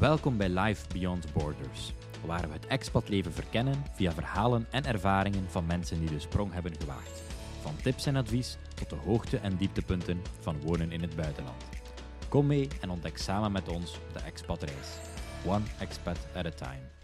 Welkom bij Life Beyond Borders, waar we het expatleven verkennen via verhalen en ervaringen van mensen die de sprong hebben gewaagd. Van tips en advies tot de hoogte- en dieptepunten van wonen in het buitenland. Kom mee en ontdek samen met ons de expatreis. One expat at a time.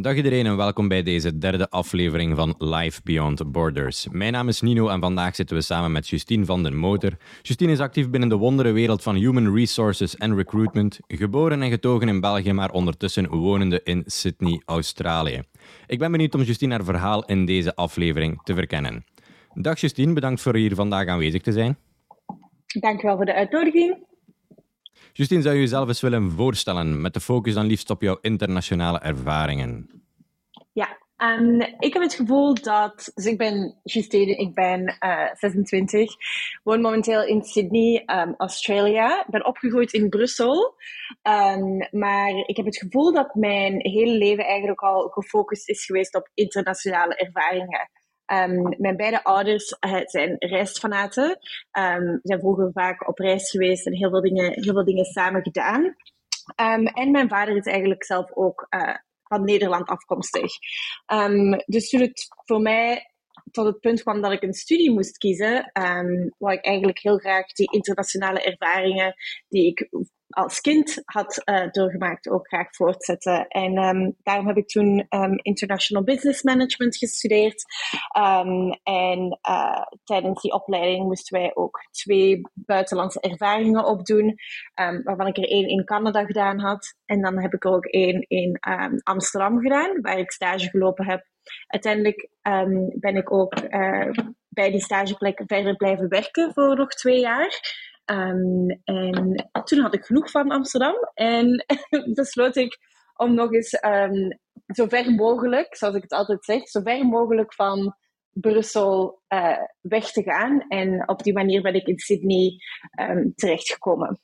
Dag iedereen en welkom bij deze derde aflevering van Life Beyond Borders. Mijn naam is Nino en vandaag zitten we samen met Justine van den Motor. Justine is actief binnen de wonderenwereld van human resources en recruitment, geboren en getogen in België, maar ondertussen wonende in Sydney, Australië. Ik ben benieuwd om Justine haar verhaal in deze aflevering te verkennen. Dag Justine, bedankt voor hier vandaag aanwezig te zijn. Dankjewel voor de uitnodiging. Justine, zou je jezelf eens willen voorstellen met de focus dan liefst op jouw internationale ervaringen? Ja, um, ik heb het gevoel dat. Dus ik ben Justine, ik ben uh, 26, woon momenteel in Sydney, um, Australia. Ik ben opgegroeid in Brussel. Um, maar ik heb het gevoel dat mijn hele leven eigenlijk al gefocust is geweest op internationale ervaringen. Um, mijn beide ouders uh, zijn reisfanaten. Um, zijn vroeger vaak op reis geweest en heel veel dingen, heel veel dingen samen gedaan. Um, en mijn vader is eigenlijk zelf ook uh, van Nederland afkomstig. dus toen het voor mij tot het punt kwam dat ik een studie moest kiezen, um, wou ik eigenlijk heel graag die internationale ervaringen die ik als kind had uh, doorgemaakt ook graag voortzetten. En um, daarom heb ik toen um, International Business Management gestudeerd. Um, en uh, tijdens die opleiding moesten wij ook twee buitenlandse ervaringen opdoen, waarvan ik er één in Canada gedaan had. En dan heb ik er ook één in Amsterdam gedaan, waar ik stage gelopen heb. Uiteindelijk ben ik ook uh, bij die stageplek verder blijven werken voor nog twee jaar. Um, en toen had ik genoeg van Amsterdam en besloot ik om nog eens um, zo ver mogelijk, zoals ik het altijd zeg, zo ver mogelijk van Brussel uh, weg te gaan. En op die manier ben ik in Sydney um, terechtgekomen.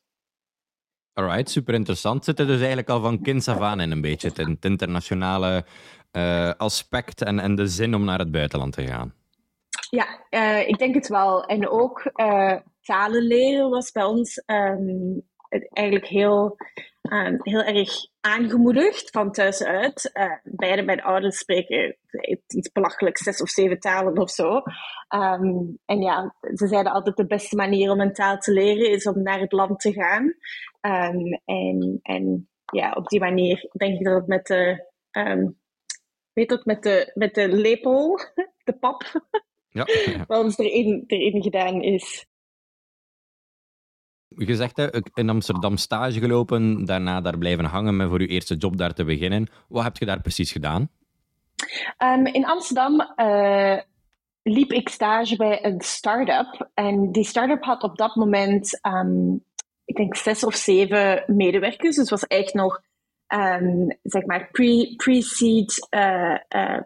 Alright, super interessant. Zit er dus eigenlijk al van kinds af aan in een beetje het internationale uh, aspect en, en de zin om naar het buitenland te gaan? Ja, uh, ik denk het wel. En ook talen leren was bij ons um, eigenlijk heel, um, heel erg aangemoedigd van thuis uit. Uh, beide mijn ouders spreken iets belachelijk zes of zeven talen of zo. Um, en ja, ze zeiden altijd de beste manier om een taal te leren is om naar het land te gaan. en, en ja, op die manier denk ik dat het met de, weet dat, met de, met de lepel, de pap, ja, ja. bij ons erin, erin gedaan is je zegt hè, in Amsterdam stage gelopen, daarna daar blijven hangen met voor je eerste job daar te beginnen. Wat heb je daar precies gedaan? Um, in Amsterdam uh, liep ik stage bij een start-up. En die start-up had op dat moment, um, ik denk, zes of zeven medewerkers. Dus het was echt nog, um, zeg maar, pre-seed pre uh, uh,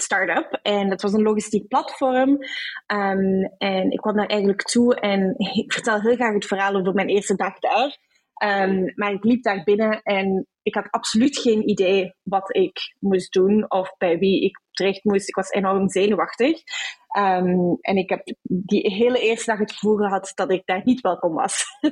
start-up. En dat was een logistiek platform. Um, en ik kwam daar eigenlijk toe en ik vertel heel graag het verhaal over mijn eerste dag daar. Um, maar ik liep daar binnen en ik had absoluut geen idee wat ik moest doen of bij wie ik terecht moest. Ik was enorm zenuwachtig. Um, en ik heb die hele eerste dag het gevoel gehad dat ik daar niet welkom was.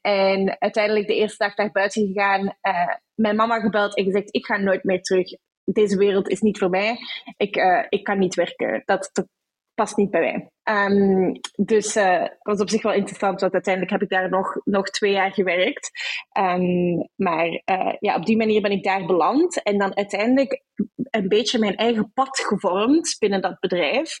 en uiteindelijk de eerste dag daar buiten gegaan, uh, mijn mama gebeld en gezegd: Ik ga nooit meer terug deze wereld is niet voor mij. Ik, uh, ik kan niet werken. Dat, dat past niet bij mij. Um, dus uh, was op zich wel interessant, want uiteindelijk heb ik daar nog, nog twee jaar gewerkt. Um, maar uh, ja, op die manier ben ik daar beland. En dan uiteindelijk een beetje mijn eigen pad gevormd binnen dat bedrijf.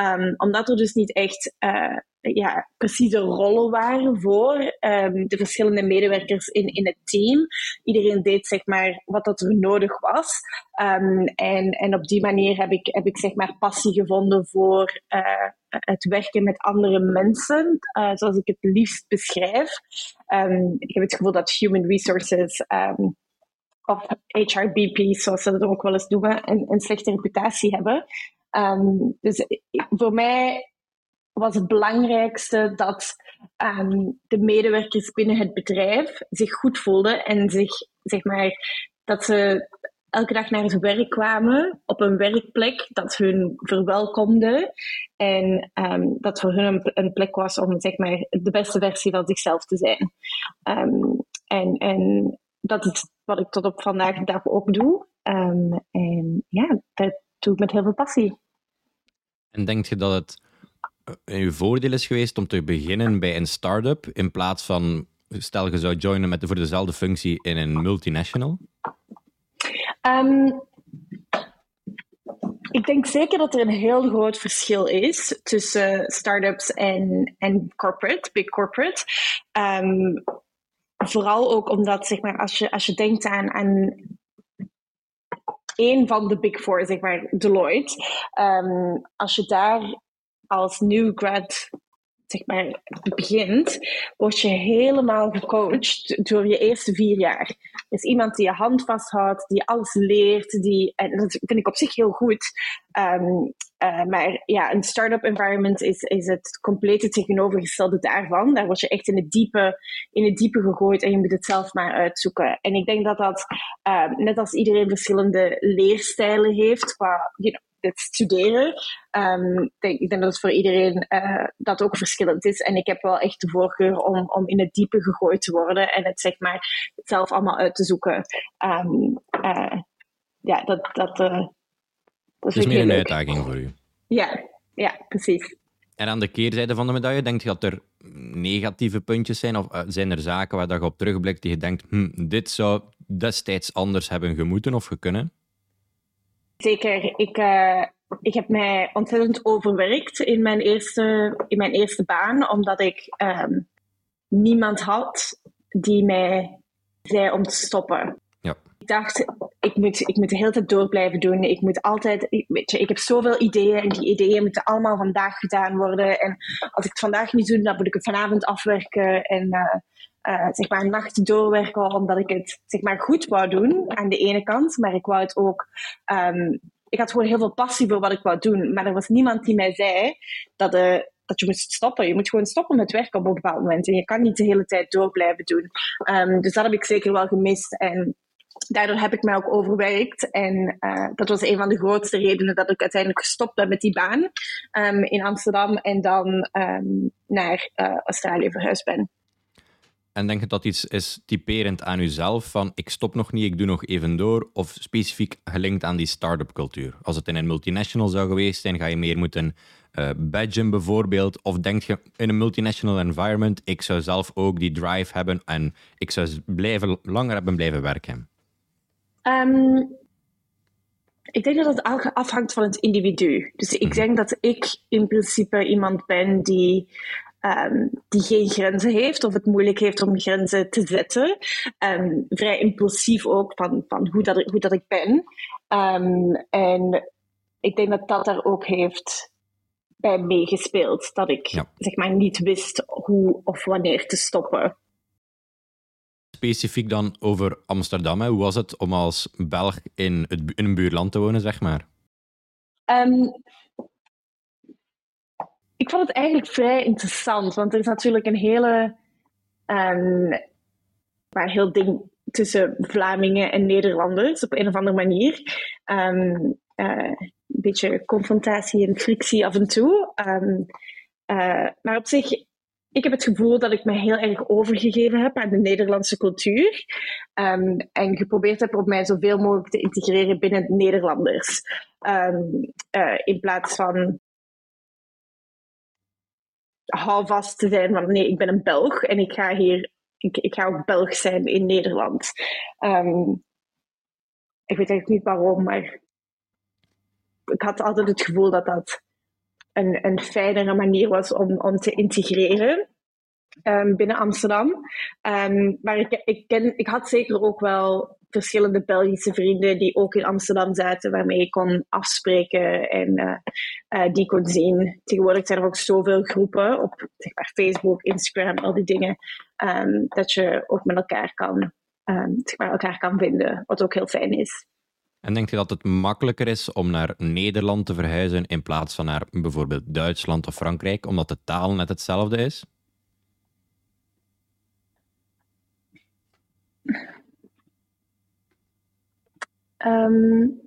Um, omdat er dus niet echt uh, ja, precieze rollen waren voor um, de verschillende medewerkers in, in het team. Iedereen deed zeg maar wat dat er nodig was. Um, en, en op die manier heb ik, heb ik zeg maar passie gevonden voor uh, het werken met andere mensen, uh, zoals ik het liefst beschrijf. Um, ik heb het gevoel dat human resources of HRBP, zoals ze dat ook wel eens noemen, een, een slechte reputatie hebben. Um, dus voor mij was het belangrijkste dat de medewerkers binnen het bedrijf zich goed voelden en zich, zeg maar, dat ze elke dag naar hun werk kwamen op een werkplek dat hun verwelkomde en um, dat voor hun een, een, plek was om zeg maar, de beste versie van zichzelf te zijn. Ehm, en, en dat is wat ik tot op vandaag de dag ook doe. Ehm, en ja, dat doe ik met heel veel passie. En denk je dat het uh, uw voordeel is geweest om te beginnen bij een start-up in plaats van, stel je zou joinen met, voor dezelfde functie in een multinational? Um, ik denk zeker dat er een heel groot verschil is tussen start-ups en, en corporate, big corporate. Um, vooral ook omdat, zeg maar, als je, als je denkt aan, een van de big four, zeg maar, Deloitte. Um, als je daar als new grad zeg maar, begint, word je helemaal gecoacht door je eerste vier jaar. Dus iemand die je hand vasthoudt, die alles leert, die, en dat vind ik op zich heel goed. Um, uh, maar ja, een start-up environment is, is het complete tegenovergestelde daarvan. Daar word je echt in het, diepe, in het diepe gegooid en je moet het zelf maar uitzoeken. En ik denk dat dat, uh, net als iedereen verschillende leerstijlen heeft qua you know, het studeren. Um, denk, ik denk dat het voor iedereen uh, dat ook verschillend is. En ik heb wel echt de voorkeur om, om in het diepe gegooid te worden en het zeg maar zelf allemaal uit te zoeken. Um, uh, ja, dat, dat, uh, dat is, is meer een leuk. uitdaging voor u. Ja, ja, precies. En aan de keerzijde van de medaille, denk je dat er negatieve puntjes zijn? Of zijn er zaken waar je op terugblikt die je denkt, hm, dit zou destijds anders hebben gemoeten of gekunnen? Zeker. Ik, uh, ik heb mij ontzettend overwerkt in mijn eerste, in mijn eerste baan, omdat ik um, niemand had die mij zei om te stoppen. Ja. Ik dacht, ik moet, ik moet de hele tijd door blijven doen. Ik moet altijd, weet je, ik heb zoveel ideeën en die ideeën moeten allemaal vandaag gedaan worden. En als ik het vandaag niet doe, dan moet ik het vanavond afwerken. En uh, uh, zeg maar nachten doorwerken, omdat ik het zeg maar goed wou doen aan de ene kant, maar ik wou het ook. Um, ik had gewoon heel veel passie voor wat ik wou doen, maar er was niemand die mij zei dat, uh, dat je moest stoppen. Je moet gewoon stoppen met werken op een bepaald moment en je kan niet de hele tijd door blijven doen. Um, dus dat heb ik zeker wel gemist en daardoor heb ik mij ook overwerkt. En uh, dat was een van de grootste redenen dat ik uiteindelijk gestopt ben met die baan um, in Amsterdam en dan naar Australië verhuisd ben. En denk je dat iets is typerend aan uzelf, van ik stop nog niet, ik doe nog even door, of specifiek gelinkt aan die start-up cultuur? Als het in een multinational zou geweest zijn, ga je meer moeten uh, badgen bijvoorbeeld, of denk je in een multinational environment, ik zou zelf ook die drive hebben en ik zou blijven, langer hebben blijven werken? Um, ik denk dat het afhangt van het individu. Dus ik mhm. denk dat ik in principe iemand ben die um, die geen grenzen heeft of het moeilijk heeft om grenzen te zetten. Um, vrij impulsief ook van, van hoe, dat, hoe dat ik ben. Um, en ik denk dat dat daar ook heeft bij meegespeeld. Dat ik ja. zeg maar niet wist hoe of wanneer te stoppen. Specifiek dan over Amsterdam. Hè. Hoe was het om als Belg in, het, in een buurland te wonen, zeg maar? Um, ik vond het eigenlijk vrij interessant, want er is natuurlijk een hele. Maar heel ding tussen Vlamingen en Nederlanders op een of andere manier. Um, uh, een beetje confrontatie en frictie af en toe. Um, uh, maar op zich, ik heb het gevoel dat ik me heel erg overgegeven heb aan de Nederlandse cultuur. En geprobeerd heb om mij zoveel mogelijk te integreren binnen de Nederlanders. Uh, in plaats van houvast te zijn van nee, ik ben een Belg en ik ga hier, ik, ik ga ook Belg zijn in Nederland. Um, ik weet eigenlijk niet waarom, maar ik had altijd het gevoel dat dat een, een fijnere manier was om, om te integreren um, binnen Amsterdam. Um, maar ik, ik, ken, ik had zeker ook wel verschillende Belgische vrienden die ook in Amsterdam zaten, waarmee ik kon afspreken en uh, uh, die kon zien. Tegenwoordig zijn er ook zoveel groepen op zeg maar, Facebook, Instagram, al die dingen, um, dat je ook met elkaar kan, zeg maar, elkaar kan vinden, wat ook heel fijn is. En denk je dat het makkelijker is om naar Nederland te verhuizen in plaats van naar bijvoorbeeld Duitsland of Frankrijk, omdat de taal net hetzelfde is? Um,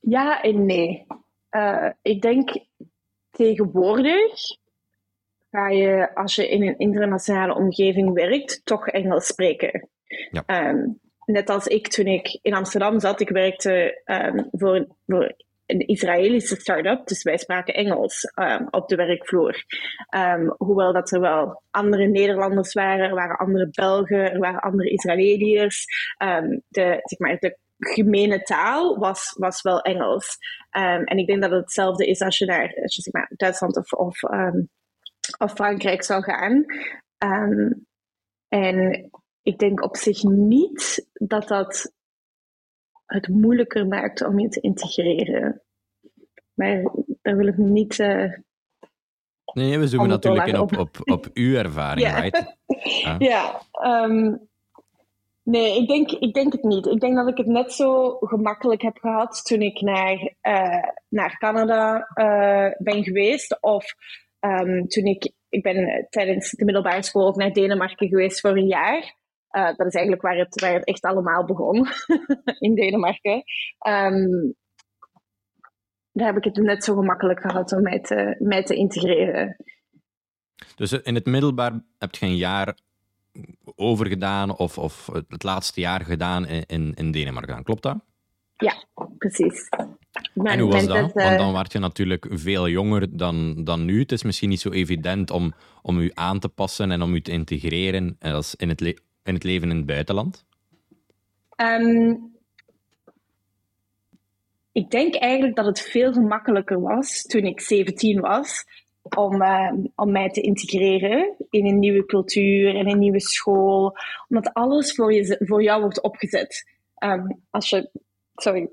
ja en nee. Uh, ik denk tegenwoordig ga je, als je in een internationale omgeving werkt, toch Engels spreken. Ja. Ehm, net als ik toen ik in Amsterdam zat, ik werkte um, voor, voor een Israëlische start-up, dus wij spraken Engels um, op de werkvloer. Um, hoewel dat er wel andere Nederlanders waren, er waren andere Belgen, er waren andere Israëliërs. Um, de, zeg maar, de gemene taal was, was wel Engels. en ik denk dat het hetzelfde is als je naar je, zeg maar, Duitsland of, of, of Frankrijk zou gaan. en ik denk op zich niet dat dat het moeilijker maakt om je te integreren. Maar daar wil ik niet. Uh, nee, we zoomen natuurlijk in op, op, op uw ervaring, ja. right? Ja, ehm, nee, ik denk, ik denk het niet. Ik denk dat ik het net zo gemakkelijk heb gehad toen ik naar, uh, naar Canada uh, ben geweest. Of um, toen ik, ik ben tijdens de middelbare school ook naar Denemarken geweest voor een jaar. Uh, dat is eigenlijk waar het, waar het echt allemaal begon, in Denemarken. Um, daar heb ik het net zo gemakkelijk gehad om mij te, mij te integreren. Dus in het middelbaar heb je een jaar overgedaan of, of het laatste jaar gedaan in, in Denemarken, klopt dat? Ja, precies. en hoe was dat? Want dan eh, werd je natuurlijk veel jonger dan, dan nu. Het is misschien niet zo evident om, om u aan te passen en om u te integreren als in het, in het leven in het buitenland? Ehm, ik denk eigenlijk dat het veel gemakkelijker was toen ik 17 was om, ehm, om mij te integreren in een nieuwe cultuur, in een nieuwe school. Omdat alles voor, je, voor jou wordt opgezet. Um, als je, sorry,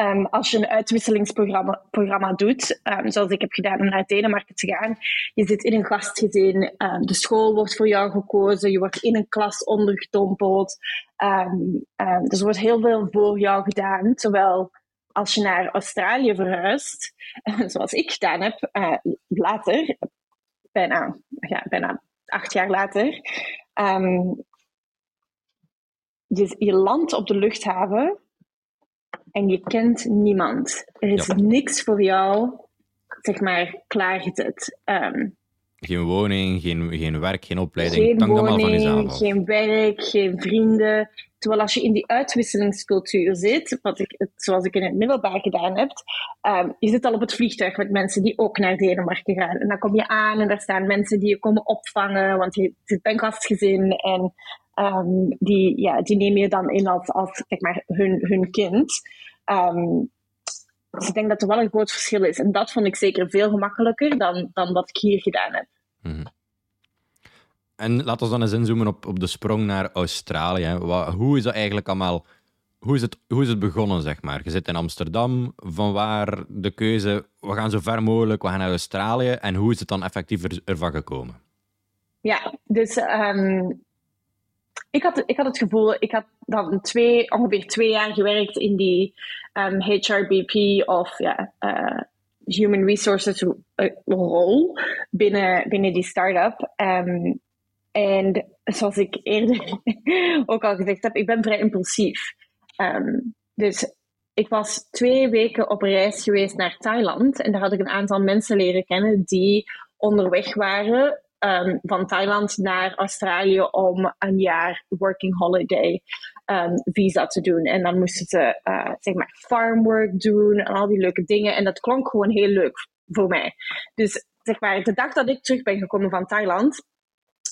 Um, als je een uitwisselingsprogramma programma doet, um, zoals ik heb gedaan om naar Denemarken te gaan, je zit in een gastgezin, um, de school wordt voor jou gekozen, je wordt in een klas ondergedompeld. dus er wordt heel veel voor jou gedaan, terwijl als je naar Australië verhuist, zoals ik gedaan heb, uh, later, bijna, ja, bijna acht jaar later, je, je landt op de luchthaven en je kent niemand. Er is niks voor jou, zeg maar, klaargezet. Um, geen woning, geen, geen werk, geen opleiding. Geen woning, geen werk, geen vrienden. Terwijl als je in die uitwisselingscultuur zit, wat ik, zoals ik in het middelbaar gedaan heb, um, je zit al op het vliegtuig met mensen die ook naar Denemarken gaan. En dan kom je aan en daar staan mensen die je komen opvangen, want je zit bij een gastgezin. En um, die, ja, die neem je dan in als, als zeg maar, hun, hun kind. Um, dus ik denk dat er wel een groot verschil is. En dat vond ik zeker veel gemakkelijker dan, dan wat ik hier gedaan heb. Mm En laten we dan eens inzoomen op, op de sprong naar Australië. Wat, hoe is dat eigenlijk allemaal... Hoe is, het, hoe is het begonnen, zeg maar? Je zit in Amsterdam, van waar de keuze... We gaan zo ver mogelijk, we gaan naar Australië. En hoe is het dan effectief er, ervan gekomen? Ja, dus um, ik had, ik had het gevoel, ik had dan twee, ongeveer twee jaar gewerkt in die um, ehm, HRBP of ja, uh, Human Resources uh, rol binnen, binnen die start-up. Um, en zoals ik eerder ook al gezegd heb, ik ben vrij impulsief. Um, dus ik was twee weken op reis geweest naar Thailand en daar had ik een aantal mensen leren kennen die onderweg waren um, van Thailand naar Australië om een jaar working holiday um, visa te doen. En dan moesten ze uh, zeg maar farmwork doen en al die leuke dingen. En dat klonk gewoon heel leuk voor mij. Dus zeg maar, de dag dat ik terug ben gekomen van Thailand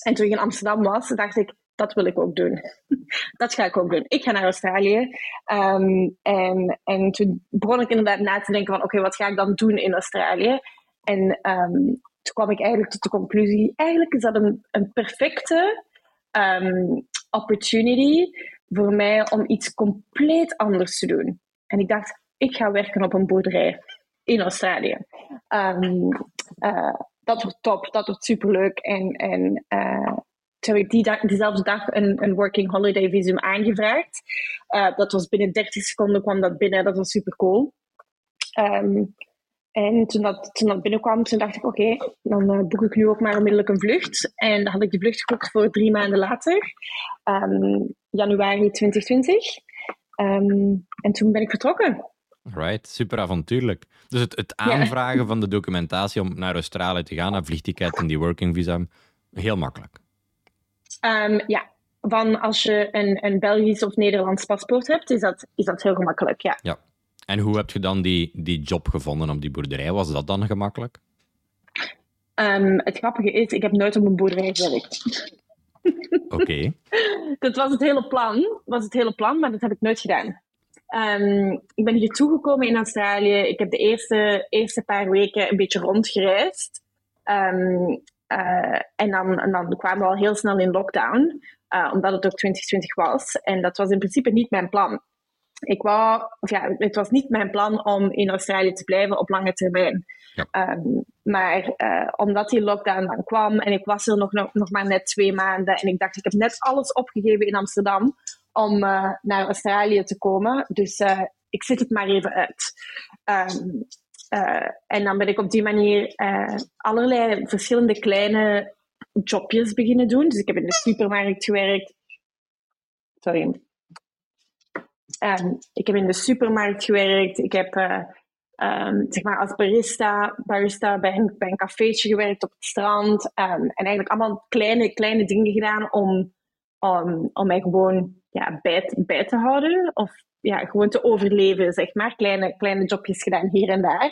en toen ik in Amsterdam was, dacht ik, dat wil ik ook doen. dat ga ik ook doen. Ik ga naar Australië. Um, en, en toen begon ik inderdaad na te denken van, oké, wat ga ik dan doen in Australië? En um, toen kwam ik eigenlijk tot de conclusie, eigenlijk is dat een, een perfecte um, opportunity voor mij om iets compleet anders te doen. En ik dacht, ik ga werken op een boerderij in Australië. Um, uh, dat wordt top, dat wordt superleuk. En, en uh, toen heb ik die dag, diezelfde dag een, een working holiday visum aangevraagd. Uh, dat was binnen 30 seconden kwam dat binnen, dat was super cool. Um, en toen dat, toen dat binnenkwam, toen dacht ik, oké, dan uh, boek ik nu ook maar onmiddellijk een vlucht. En dan had ik die vlucht geboekt voor drie maanden later, um, januari 2020. Um, ehm, en toen ben ik vertrokken. Right, super avontuurlijk. Dus het, het aanvragen van de documentatie om naar Australië te gaan, naar vliegticket en die working visa, heel makkelijk. Um, ja, van als je een, een Belgisch of Nederlands paspoort hebt, is dat, is dat heel gemakkelijk, ja. ja. En hoe heb je dan die, die job gevonden op die boerderij? Was dat dan gemakkelijk? Um, het grappige is, ik heb nooit op een boerderij gewerkt. Oké. dat was het hele plan, was het hele plan, maar dat heb ik nooit gedaan. Um, ik ben hier toegekomen in Australië. Ik heb de eerste, eerste paar weken een beetje rondgereisd. Um, uh, en, dan, en dan kwamen we al heel snel in lockdown, uh, omdat het ook 2020 was. En dat was in principe niet mijn plan. Ik wou, of ja, het was niet mijn plan om in Australië te blijven op lange termijn. Ja. Um, maar uh, omdat die lockdown dan kwam en ik was er nog, nog, nog maar net twee maanden en ik dacht, ik heb net alles opgegeven in Amsterdam om uh, naar Australië te komen. Dus uh, ik zit het maar even uit. Um, uh, en dan ben ik op die manier allerlei verschillende kleine jobjes beginnen doen. Dus ik heb in de supermarkt gewerkt. Sorry. Um, ik heb in de supermarkt gewerkt. Ik heb um, zeg maar als barista, barista bij, een, bij cafeetje gewerkt op het strand. Um, en eigenlijk allemaal kleine, kleine dingen gedaan om, om, om mij gewoon ja, bij, bij te houden. Of ja, gewoon te overleven, zeg maar. Kleine, kleine jobjes gedaan hier en daar.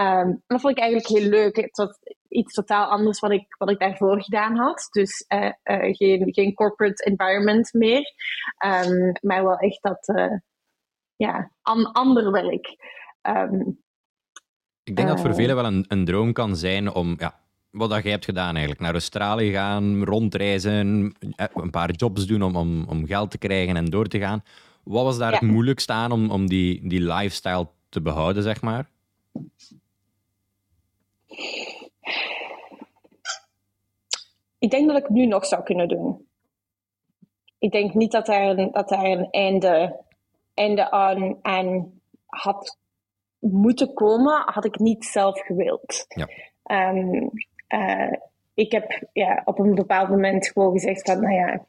Um, dat vond ik eigenlijk heel leuk. Het was iets totaal anders wat ik, wat ik daarvoor gedaan had. Dus uh, uh, geen, geen corporate environment meer. Um, maar wel echt dat uh, ja, an, ander werk. Um, ik denk dat voor velen wel een, een droom kan zijn om ja, wat dat jij hebt gedaan eigenlijk. Naar Australië gaan, rondreizen, eh, een paar jobs doen om, om, om geld te krijgen en door te gaan. Wat was daar het moeilijkste aan om, om die, die lifestyle te behouden, zeg maar? Ik denk dat ik het nu nog zou kunnen doen. Ik denk niet dat daar een, dat daar een einde, einde aan, aan had moeten komen, had ik niet zelf gewild. Ja. Um, uh, ik heb ja, op een bepaald moment gewoon gezegd van, nou ja,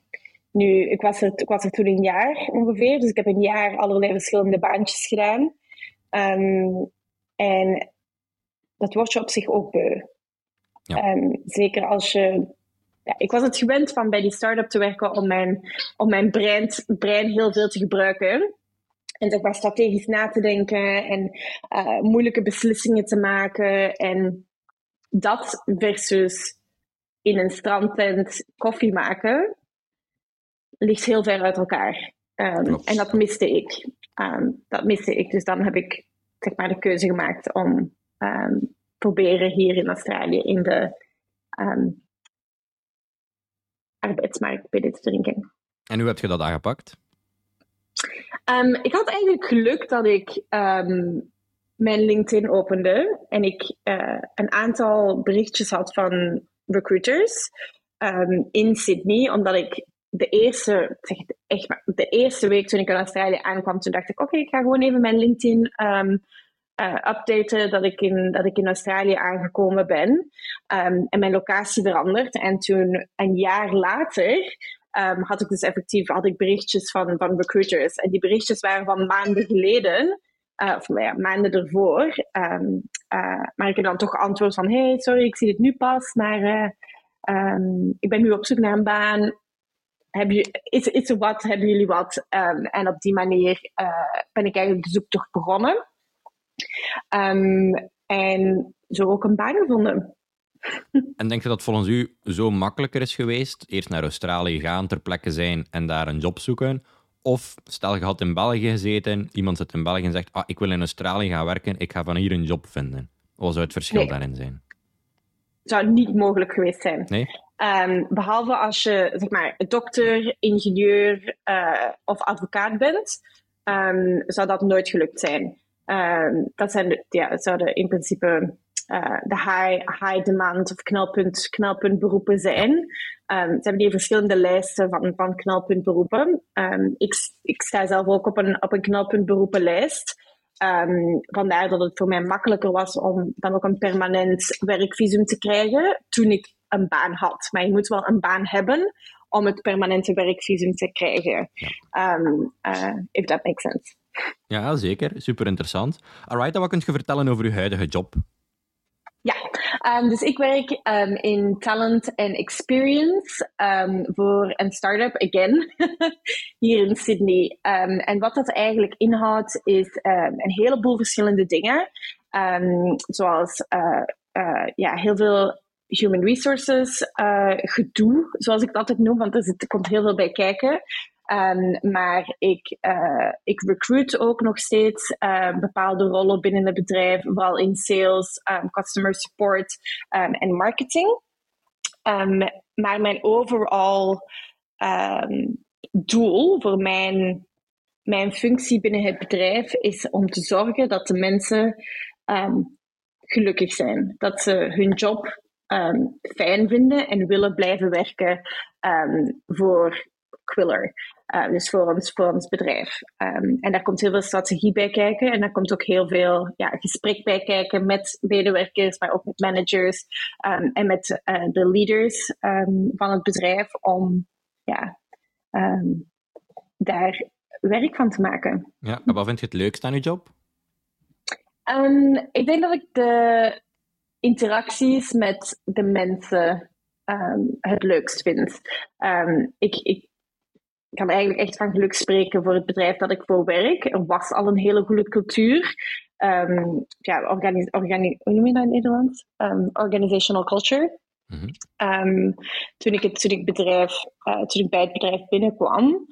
nu, ik was, er, ik was er toen een jaar ongeveer, dus ik heb een jaar allerlei verschillende baantjes gedaan. Um, en dat wordt je op zich ook beu. Ja. Um, zeker als je. Ja, ik was het gewend van bij die start-up te werken om mijn, om mijn brein, brein heel veel te gebruiken. En zeg maar strategisch na te denken en uh, moeilijke beslissingen te maken. En dat versus in een strandtent koffie maken, ligt heel ver uit elkaar. Um, en dat miste ik. Um, dat miste ik. Dus dan heb ik zeg maar, de keuze gemaakt om um, proberen hier in Australië in de arbeidsmarkt binnen te drinken. En hoe heb je dat aangepakt? ik had eigenlijk geluk dat ik mijn LinkedIn opende en ik uh, een aantal berichtjes had van recruiters um, in Sydney, omdat ik de eerste, zeg echt de eerste week toen ik in Australië aankwam, toen dacht ik, oké, okay, ik ga gewoon even mijn LinkedIn um, uh, updaten dat ik, in, dat ik in Australië aangekomen ben um, en mijn locatie veranderd. En toen, een jaar later, um, had ik dus effectief had ik berichtjes van, van recruiters. En die berichtjes waren van maanden geleden. Uh, of ja, maanden ervoor. Um, uh, maar ik heb dan toch antwoord van: hey, sorry, ik zie het nu pas, maar ik ben nu op zoek naar een baan. Heb je, is, is er wat? Hebben jullie wat? En op die manier ben ik eigenlijk de zoektocht begonnen. En zo ook een baan gevonden. En denk je dat volgens u zo makkelijker is geweest? Eerst naar Australië gaan, ter plekke zijn en daar een job zoeken? Of stel je had in België gezeten, iemand zit in België en zegt: ah, Ik wil in Australië gaan werken, ik ga van hier een job vinden. Wat zou het verschil daarin zijn? Het zou niet mogelijk geweest zijn. Nee? Um, behalve als je zeg maar, dokter, ingenieur uh, of advocaat bent, um, zou dat nooit gelukt zijn. Um, dat zijn de, ja, zouden in principe uh, de high, high demand of knelpunt, knelpuntberoepen zijn. Um, ze hebben die verschillende lijsten van, van knelpuntberoepen. Um, ik, ik sta zelf ook op een, op een knelpuntberoepenlijst. Um, vandaar dat het voor mij makkelijker was om dan ook een permanent werkvisum te krijgen toen ik een baan had. Maar je moet wel een baan hebben om het permanente werkvisum te krijgen. Um, uh, if that makes sense. Ja, zeker. Super interessant. Alright, wat kun je vertellen over uw huidige job? Ja, um, dus ik werk um, in talent en experience um, voor een start-up, again, hier in Sydney. en wat dat eigenlijk inhoudt, is een heleboel verschillende dingen. zoals uh, ja, heel veel human resources uh, gedoe, zoals ik dat altijd noem, want er, zit, er komt heel veel bij kijken. Um, maar ik, uh, ik recruit ook nog steeds uh, bepaalde rollen binnen het bedrijf, vooral in sales, um, customer support um, en marketing. maar mijn overall doel voor mijn, mijn functie binnen het bedrijf is om te zorgen dat de mensen gelukkig zijn. Dat ze hun job fijn vinden en willen blijven werken voor Quiller. Uh, dus voor ons, voor ons bedrijf. Um, en daar komt heel veel strategie bij kijken. En daar komt ook heel veel ja, gesprek bij kijken met medewerkers, maar ook met managers um, en met uh, de leaders um, van het bedrijf om ja, daar werk van te maken. Ja, en wat vind je het leukste aan je job? ik denk dat ik de interacties met de mensen het leukst vind. ik, ik ik kan eigenlijk echt van geluk spreken voor het bedrijf dat ik voor werk. Er was al een hele goede cultuur. Um, ja, organi organi hoe noem je dat in het Nederlands? Um, organizational culture. Mm -hmm. toen, ik het, toen, ik bedrijf, uh, toen ik bij het bedrijf binnenkwam,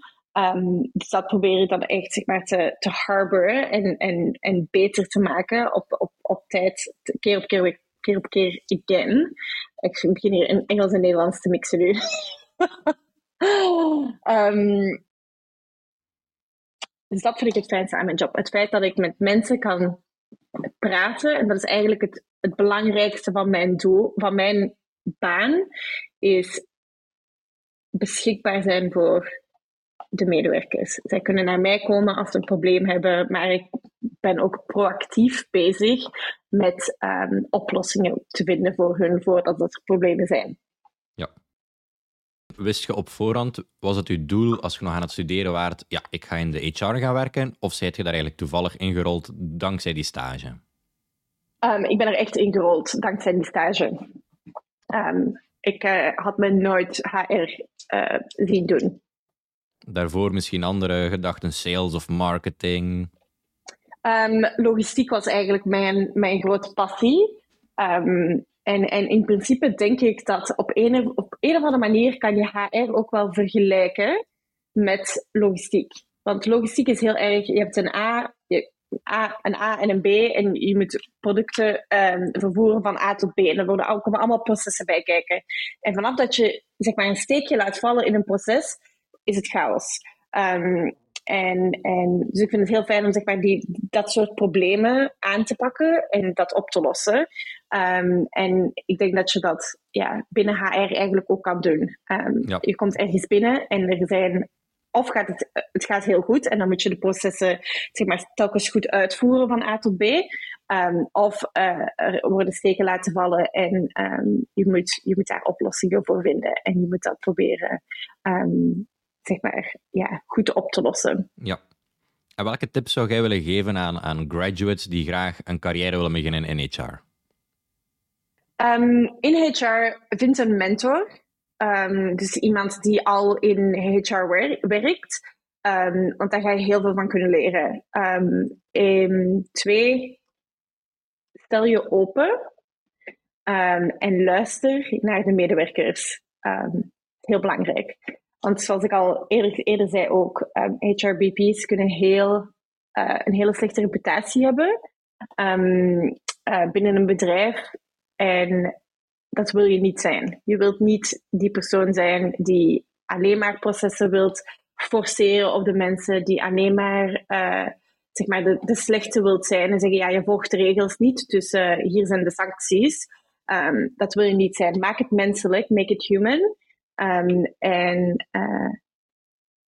dus dat probeer ik dan echt zeg maar, te, te harboren en, en, en beter te maken op, op, op tijd, keer op keer, keer op keer again. Ik begin hier in Engels en Nederlands te mixen nu. Um, dus dat vind ik het fijnste aan mijn job. Het feit dat ik met mensen kan praten. En dat is eigenlijk het, het belangrijkste van mijn doel, van mijn baan, is beschikbaar zijn voor de medewerkers. Zij kunnen naar mij komen als ze een probleem hebben, maar ik ben ook proactief bezig met um, oplossingen te vinden voor hun voordat er problemen zijn. Wist je op voorhand, was het je doel als je nog aan het studeren waart, ja, ik ga in de HR gaan werken? Of zijt je daar eigenlijk toevallig ingerold dankzij die stage? Um, ik ben er echt ingerold dankzij die stage. Um, ik uh, had me nooit HR uh, eh, zien doen. Daarvoor misschien andere gedachten, sales of marketing? Um, logistiek was eigenlijk mijn, mijn grote passie. Um, en, en in principe denk ik dat op een, op een of andere manier kan je HR ook wel vergelijken met logistiek. Want logistiek is heel erg, je hebt een A, je, A, een A en een B en je moet producten um, vervoeren van A tot B. En er worden, komen allemaal processen bij kijken. En vanaf dat je zeg maar, een steekje laat vallen in een proces, is het chaos. Um, en, en, dus ik vind het heel fijn om zeg maar, die, dat soort problemen aan te pakken en dat op te lossen. Um, en ik denk dat je dat ja, binnen HR eigenlijk ook kan doen. Um, Je komt ergens binnen en er zijn of gaat het, het gaat heel goed en dan moet je de processen zeg maar, telkens goed uitvoeren van A tot B. Um, of uh, er worden steken laten vallen en um, je, moet, je moet daar oplossingen voor vinden. En je moet dat proberen um, zeg maar, ja, goed op te lossen. Ja. En welke tips zou jij willen geven aan, aan graduates die graag een carrière willen beginnen in HR? Um, in HR vind een mentor. Um, dus iemand die al in HR werkt. Um, want daar ga je heel veel van kunnen leren. twee, stel je open en luister naar de medewerkers. heel belangrijk. Want zoals ik al eerder, eerder zei ook, um, ehm, HRBP's kunnen heel, uh, een hele slechte reputatie hebben um, uh, binnen een bedrijf. En dat wil je niet zijn. Je wilt niet die persoon zijn die alleen maar processen wilt forceren op de mensen, die alleen maar, uh, zeg maar de, de slechte wilt zijn en zeggen, ja, je volgt de regels niet, dus hier zijn de sancties. Um, dat wil je niet zijn. Maak het menselijk, make it human. Um, en uh,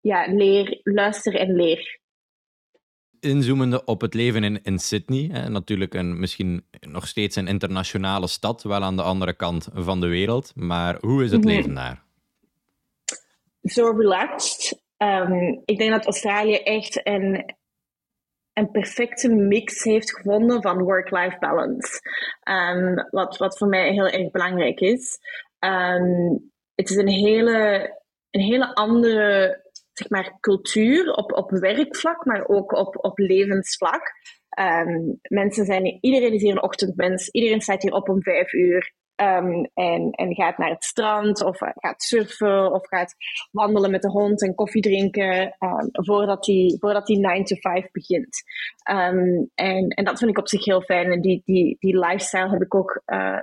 ja, leer, luister en leer. Inzoomende op het leven in, in Sydney, hè, natuurlijk een, misschien nog steeds een internationale stad, wel aan de andere kant van de wereld. Maar hoe is het mhm. leven daar? Zo relaxed. Um, ik denk dat Australië echt een een perfecte mix heeft gevonden van work-life balance. Um, wat, wat voor mij heel erg belangrijk is. Um, het is een hele, een hele andere zeg maar, cultuur op, op werkvlak, maar ook op, op levensvlak. Um, mensen zijn, iedereen is hier een ochtendmens. Iedereen staat hier op om vijf uur. Um, en, en gaat naar het strand of gaat surfen of gaat wandelen met de hond en koffie drinken um, voordat die, voordat die 9 to 5 begint. En, en dat vind ik op zich heel fijn. En die, die, die lifestyle heb ik ook uh,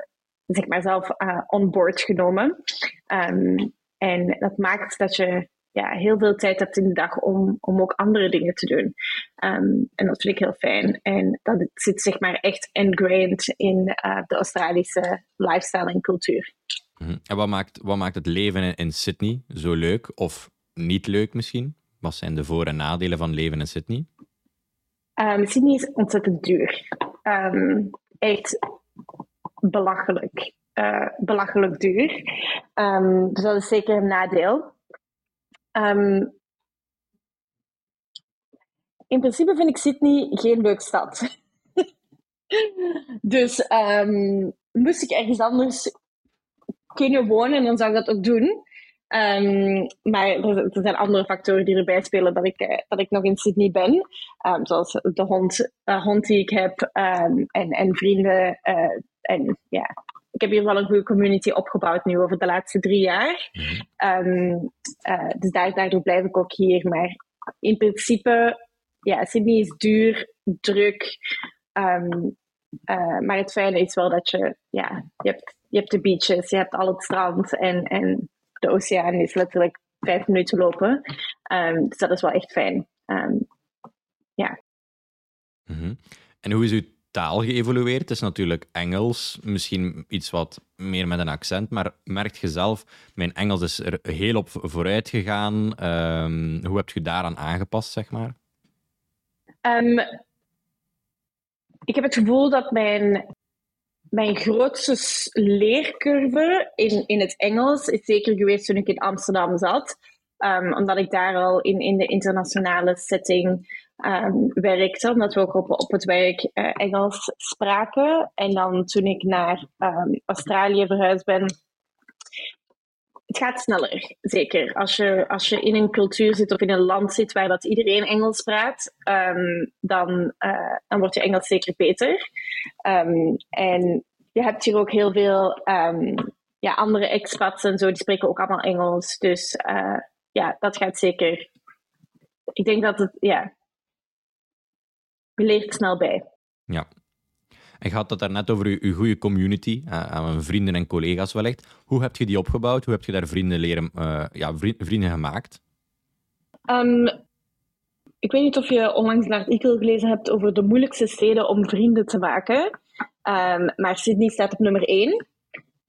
zeg maar zelf uh, on board genomen. en dat maakt dat je ja, heel veel tijd hebt in de dag om, om ook andere dingen te doen. Um, en dat vind ik heel fijn. En dat zit zeg maar echt ingrained in uh, de Australische lifestyle en cultuur. Mhm. En wat maakt, wat maakt het leven in Sydney zo leuk of niet leuk misschien? Wat zijn de voor- en nadelen van leven in Sydney? Um, Sydney is ontzettend duur. Um, echt belachelijk. Uh, belachelijk duur. Um, dus dat is zeker een nadeel. Um, in principe vind ik Sydney geen leuke stad. dus um, moest ik ergens anders kunnen wonen, dan zou ik dat ook doen. Maar er, er, zijn andere factoren die erbij spelen dat ik, uh, dat ik nog in Sydney ben. Zoals de hond, uh, hond die ik heb en, en vrienden. En ja, ik heb hier wel een goede community opgebouwd nu over de laatste drie jaar. Um, uh, dus daar, daardoor blijf ik ook hier. Maar in principe, ja, Sydney is duur, druk. Um, uh, maar het fijne is wel dat je, ja, je hebt, je hebt de beaches, je hebt al het strand en, en de oceaan is letterlijk vijf minuten lopen. Um, dus dat is wel echt fijn. ja. Mm -hmm. En hoe is uw taal geëvolueerd. Het is natuurlijk Engels, misschien iets wat meer met een accent, maar merk je zelf, mijn Engels is er heel op vooruit gegaan. Um, hoe heb je daaraan aangepast, zeg maar? Um, ik heb het gevoel dat mijn, mijn grootste leercurve in, in het Engels is zeker geweest toen ik in Amsterdam zat. Um, omdat ik daar al in, in de internationale setting um, werkte, omdat we ook op, het werk uh, Engels spraken. En dan toen ik naar um, Australië verhuisd ben, het gaat sneller, zeker. Als je, als je in een cultuur zit of in een land zit waar dat iedereen Engels praat, dan, uh, dan wordt je Engels zeker beter. En je hebt hier ook heel veel ja, andere expats en zo, die spreken ook allemaal Engels. Dus uh, ja, dat gaat zeker. Ik denk dat het, ja, je leert snel bij. Ja. En je had het daarnet over je, je goede community, uh, aan vrienden en collega's wellicht. Hoe heb je die opgebouwd? Hoe heb je daar vrienden, leren, uh, ja, vrienden gemaakt? Um, ik weet niet of je onlangs een artikel gelezen hebt over de moeilijkste steden om vrienden te maken. Um, maar Sydney staat op nummer 1.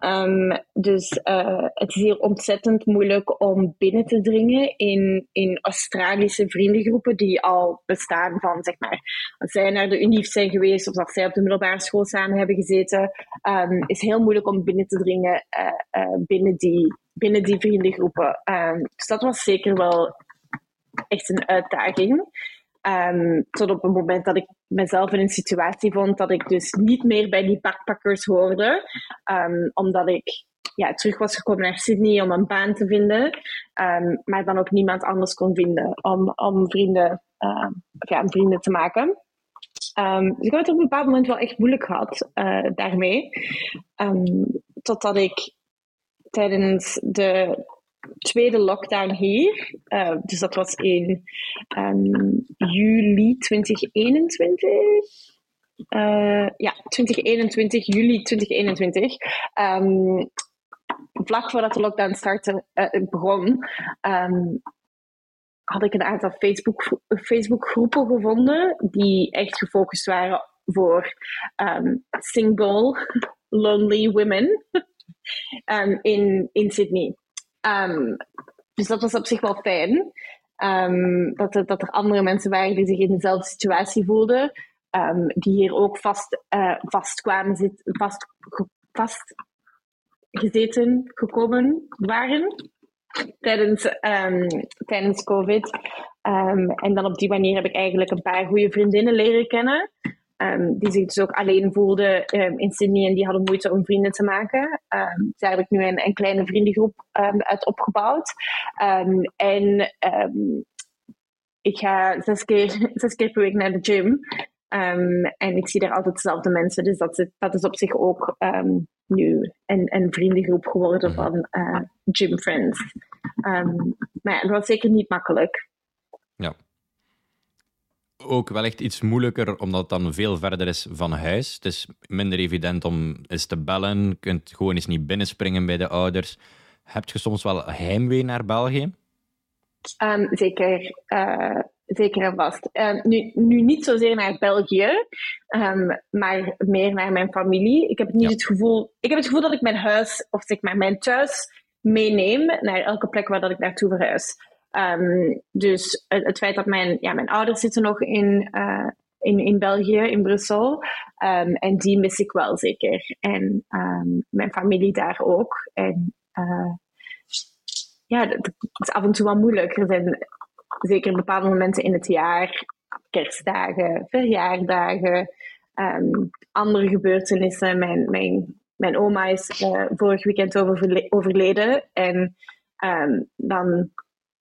Um, dus uh, het is hier ontzettend moeilijk om binnen te dringen in, in Australische vriendengroepen die al bestaan van, zeg maar, als zij naar de UNIF zijn geweest of als zij op de middelbare school samen hebben gezeten, um, is heel moeilijk om binnen te dringen uh, uh, binnen, die, binnen die vriendengroepen. Um, dus dat was zeker wel echt een uitdaging. Um, tot op het moment dat ik mezelf in een situatie vond dat ik dus niet meer bij die backpackers hoorde. Um, omdat ik ja, terug was gekomen naar Sydney om een baan te vinden. Um, maar dan ook niemand anders kon vinden om, om vrienden, ja, vrienden te maken. Dus ik heb het op een bepaald moment wel echt moeilijk gehad uh, daarmee. totdat ik tijdens de tweede lockdown hier. Uh, dus dat was in um, juli 2021. Uh, ja, 2021, juli 2021. Um, vlak voordat de lockdown startte, uh, begon, um, had ik een aantal Facebook, Facebook groepen gevonden die echt gefocust waren voor single, lonely women in, in Sydney. Um, dus dat was op zich wel fijn. Um, dat, er, dat er andere mensen waren die zich in dezelfde situatie voelden. Um, die hier ook vast, uh, vast kwamen zitten, vast, vast gezeten, gekomen waren tijdens, tijdens COVID. Ehm, en dan op die manier heb ik eigenlijk een paar goede vriendinnen leren kennen. Ehm, die zich dus ook alleen voelden in Sydney en die hadden moeite om vrienden te maken. Um, daar heb ik nu een, een kleine vriendengroep uit opgebouwd. en ik ga zes keer, zes keer per week naar de gym. en ik zie daar altijd dezelfde mensen. Dus dat, dat is op zich ook nu een, een vriendengroep geworden van uh, gym friends. maar het was zeker niet makkelijk. Ja. Ook wel echt iets moeilijker, omdat het dan veel verder is van huis. Het is minder evident om eens te bellen. Je kunt gewoon eens niet binnenspringen bij de ouders. Heb je soms wel heimwee naar België? Um, zeker. Uh, zeker en vast. Um, nu, nu niet zozeer naar België, um, maar meer naar mijn familie. Ik heb niet het gevoel... Ik heb het gevoel dat ik mijn huis, of zeg maar mijn thuis, meeneem naar elke plek waar dat ik naartoe verhuis. Um, dus het, feit dat mijn, ja, mijn ouders zitten nog in, uh, in, in België, in Brussel. Um, en die mis ik wel zeker. En um, mijn familie daar ook. En uh, ja, het is af en toe wel moeilijk. Er zijn zeker bepaalde momenten in het jaar, kerstdagen, verjaardagen, andere gebeurtenissen. Mijn, mijn, mijn oma is uh, vorig weekend overleden. En dan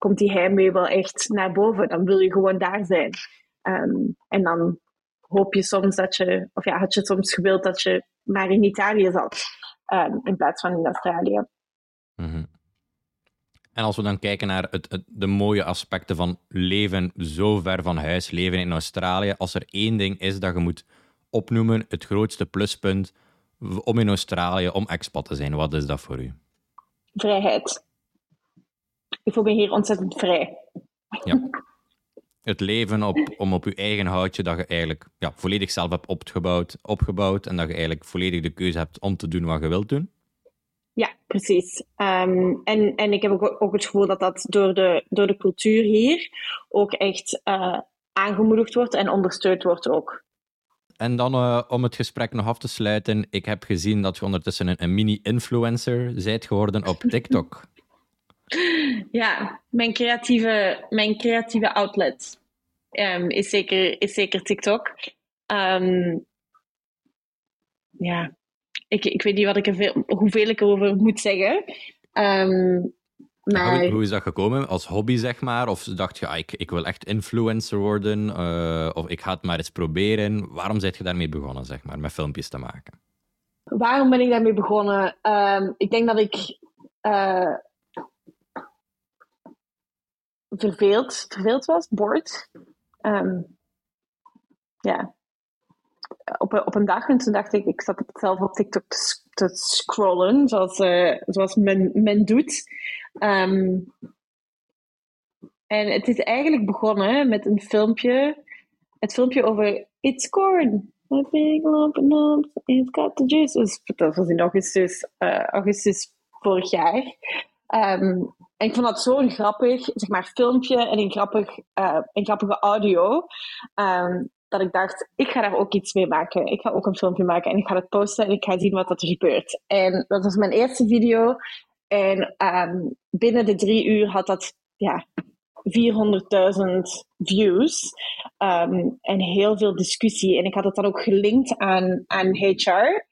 komt die heimwee wel echt naar boven. Dan wil je gewoon daar zijn. Ehm, en dan hoop je soms dat je, of ja, had je soms gewild dat je maar in Italië zat, um, in plaats van in Australië. Mhm. En als we dan kijken naar het, het, de mooie aspecten van leven zo ver van huis, leven in Australië, als er één ding is dat je moet opnoemen, het grootste pluspunt om in Australië, om expat te zijn, wat is dat voor u? Vrijheid ik voel me hier ontzettend vrij. Ja. Het leven op, om op je eigen houtje, dat je eigenlijk ja, volledig zelf hebt opgebouwd, opgebouwd en dat je eigenlijk volledig de keuze hebt om te doen wat je wilt doen. Ja, precies. Um, en, en ik heb ook, ook het gevoel dat dat door de, door de cultuur hier ook echt uh, aangemoedigd wordt en ondersteund wordt ook. En dan uh, om het gesprek nog af te sluiten, ik heb gezien dat je ondertussen een, een mini-influencer bent geworden op TikTok. Ja, mijn creatieve, mijn creatieve outlet um, is, zeker, is zeker TikTok. Um, ja, ik, ik weet niet wat ik er veel, hoeveel ik erover moet zeggen. Um, maar... Hoe, is dat gekomen? Als hobby, zeg maar? Of dacht je, ah, ik, ik wil echt influencer worden? Uh, of ik ga het maar eens proberen. Waarom ben je daarmee begonnen, zeg maar, met filmpjes te maken? Waarom ben ik daarmee begonnen? Um, ik denk dat ik uh, verveeld, verveeld was, bored. Um, ja. Op, op een dag en toen dacht ik, ik zat zelf op TikTok te, te scrollen, zoals, uh, zoals men, men doet. Um, en het is eigenlijk begonnen met een filmpje, het filmpje over It's Corn. Lump of it's got the juice. Dat was in augustus, uh, augustus vorig jaar. Um, en ik vond dat zo'n grappig, zeg maar, filmpje en een, grappig, uh, een grappige audio. Um, dat ik dacht, ik ga daar ook iets mee maken. Ik ga ook een filmpje maken en ik ga het posten en ik ga zien wat er gebeurt. En dat was mijn eerste video. En um, binnen de drie uur had dat ja, 400.000 views um, en heel veel discussie. En ik had het dan ook gelinkt aan, aan HR,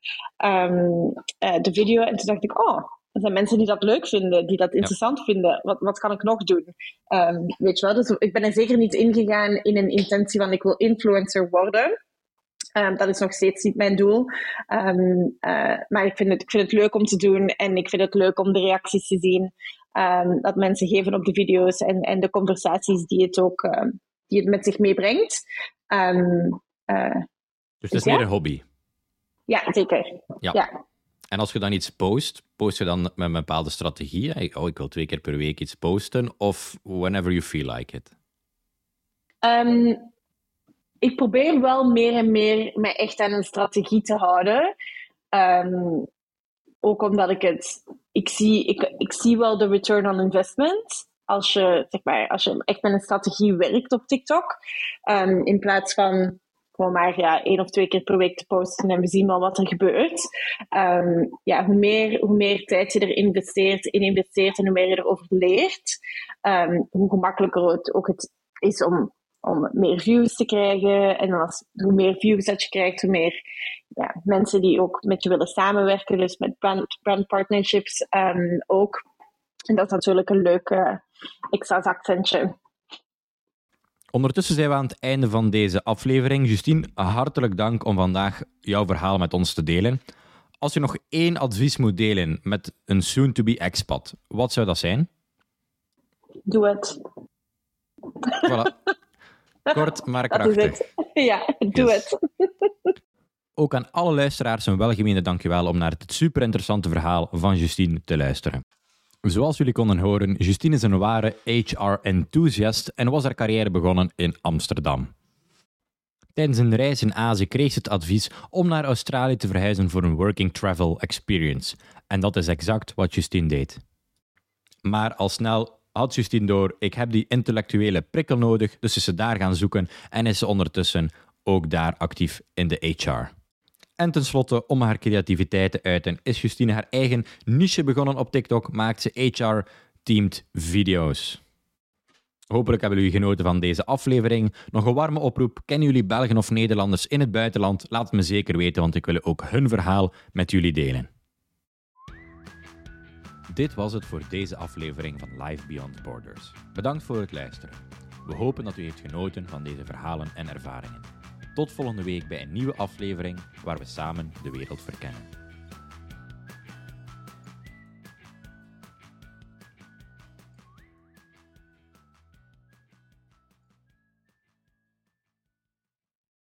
uh, de video. En toen dacht ik, oh, er zijn mensen die dat leuk vinden, die dat interessant vinden. Wat, wat kan ik nog doen? Um, weet je wel? Dus ik ben er zeker niet ingegaan in een intentie van ik wil influencer worden. Um, dat is nog steeds niet mijn doel. Um, uh, maar ik vind, het, ik vind het leuk om te doen en ik vind het leuk om de reacties te zien dat mensen geven op de video's en, en de conversaties die het ook die het met zich meebrengt. Uh, dus het is meer een hobby? Ja, zeker. ja. En als je dan iets post, post je dan met een bepaalde strategie? Oh, ik wil twee keer per week iets posten, of whenever you feel like it? Um, ik probeer wel meer en meer mij echt aan een strategie te houden. Um, ook omdat ik het. Ik zie, ik, ik zie wel de return on investment. Als je, zeg maar, als je echt met een strategie werkt op TikTok. Um, in plaats van maar ja, één of twee keer per week te posten en we zien wel wat er gebeurt. Um, ja, hoe, meer, hoe meer tijd je er investeert, in investeert en hoe meer je erover leert, um, hoe gemakkelijker het, ook het is om, om meer views te krijgen. En als, hoe meer views dat je krijgt, hoe meer ja, mensen die ook met je willen samenwerken. Dus met brand, brand partnerships um, ook. En dat is natuurlijk een leuke extra accentje. Ondertussen zijn we aan het einde van deze aflevering. Justine, hartelijk dank om vandaag jouw verhaal met ons te delen. Als je nog één advies moet delen met een soon-to-be expat, wat zou dat zijn? Doe het. Voilà. Kort, maar krachtig. Ja, doe het. Ook aan alle luisteraars een welgemeende dankjewel om naar het super interessante verhaal van Justine te luisteren. Zoals jullie konden horen, Justine is een ware HR-enthusiast en was haar carrière begonnen in Amsterdam. Tijdens een reis in Azië kreeg ze het advies om naar Australië te verhuizen voor een working travel experience. En dat is exact wat Justine deed. Maar al snel had Justine door, ik heb die intellectuele prikkel nodig, dus is ze daar gaan zoeken en is ze ondertussen ook daar actief in de HR. En tenslotte, om haar creativiteit te uiten, is Justine haar eigen niche begonnen op TikTok, maakt ze HR-teamed video's. Hopelijk hebben jullie genoten van deze aflevering. Nog een warme oproep. Kennen jullie Belgen of Nederlanders in het buitenland? Laat het me zeker weten, want ik wil ook hun verhaal met jullie delen. Dit was het voor deze aflevering van Live Beyond Borders. Bedankt voor het luisteren. We hopen dat u heeft genoten van deze verhalen en ervaringen. Tot volgende week bij een nieuwe aflevering waar we samen de wereld verkennen.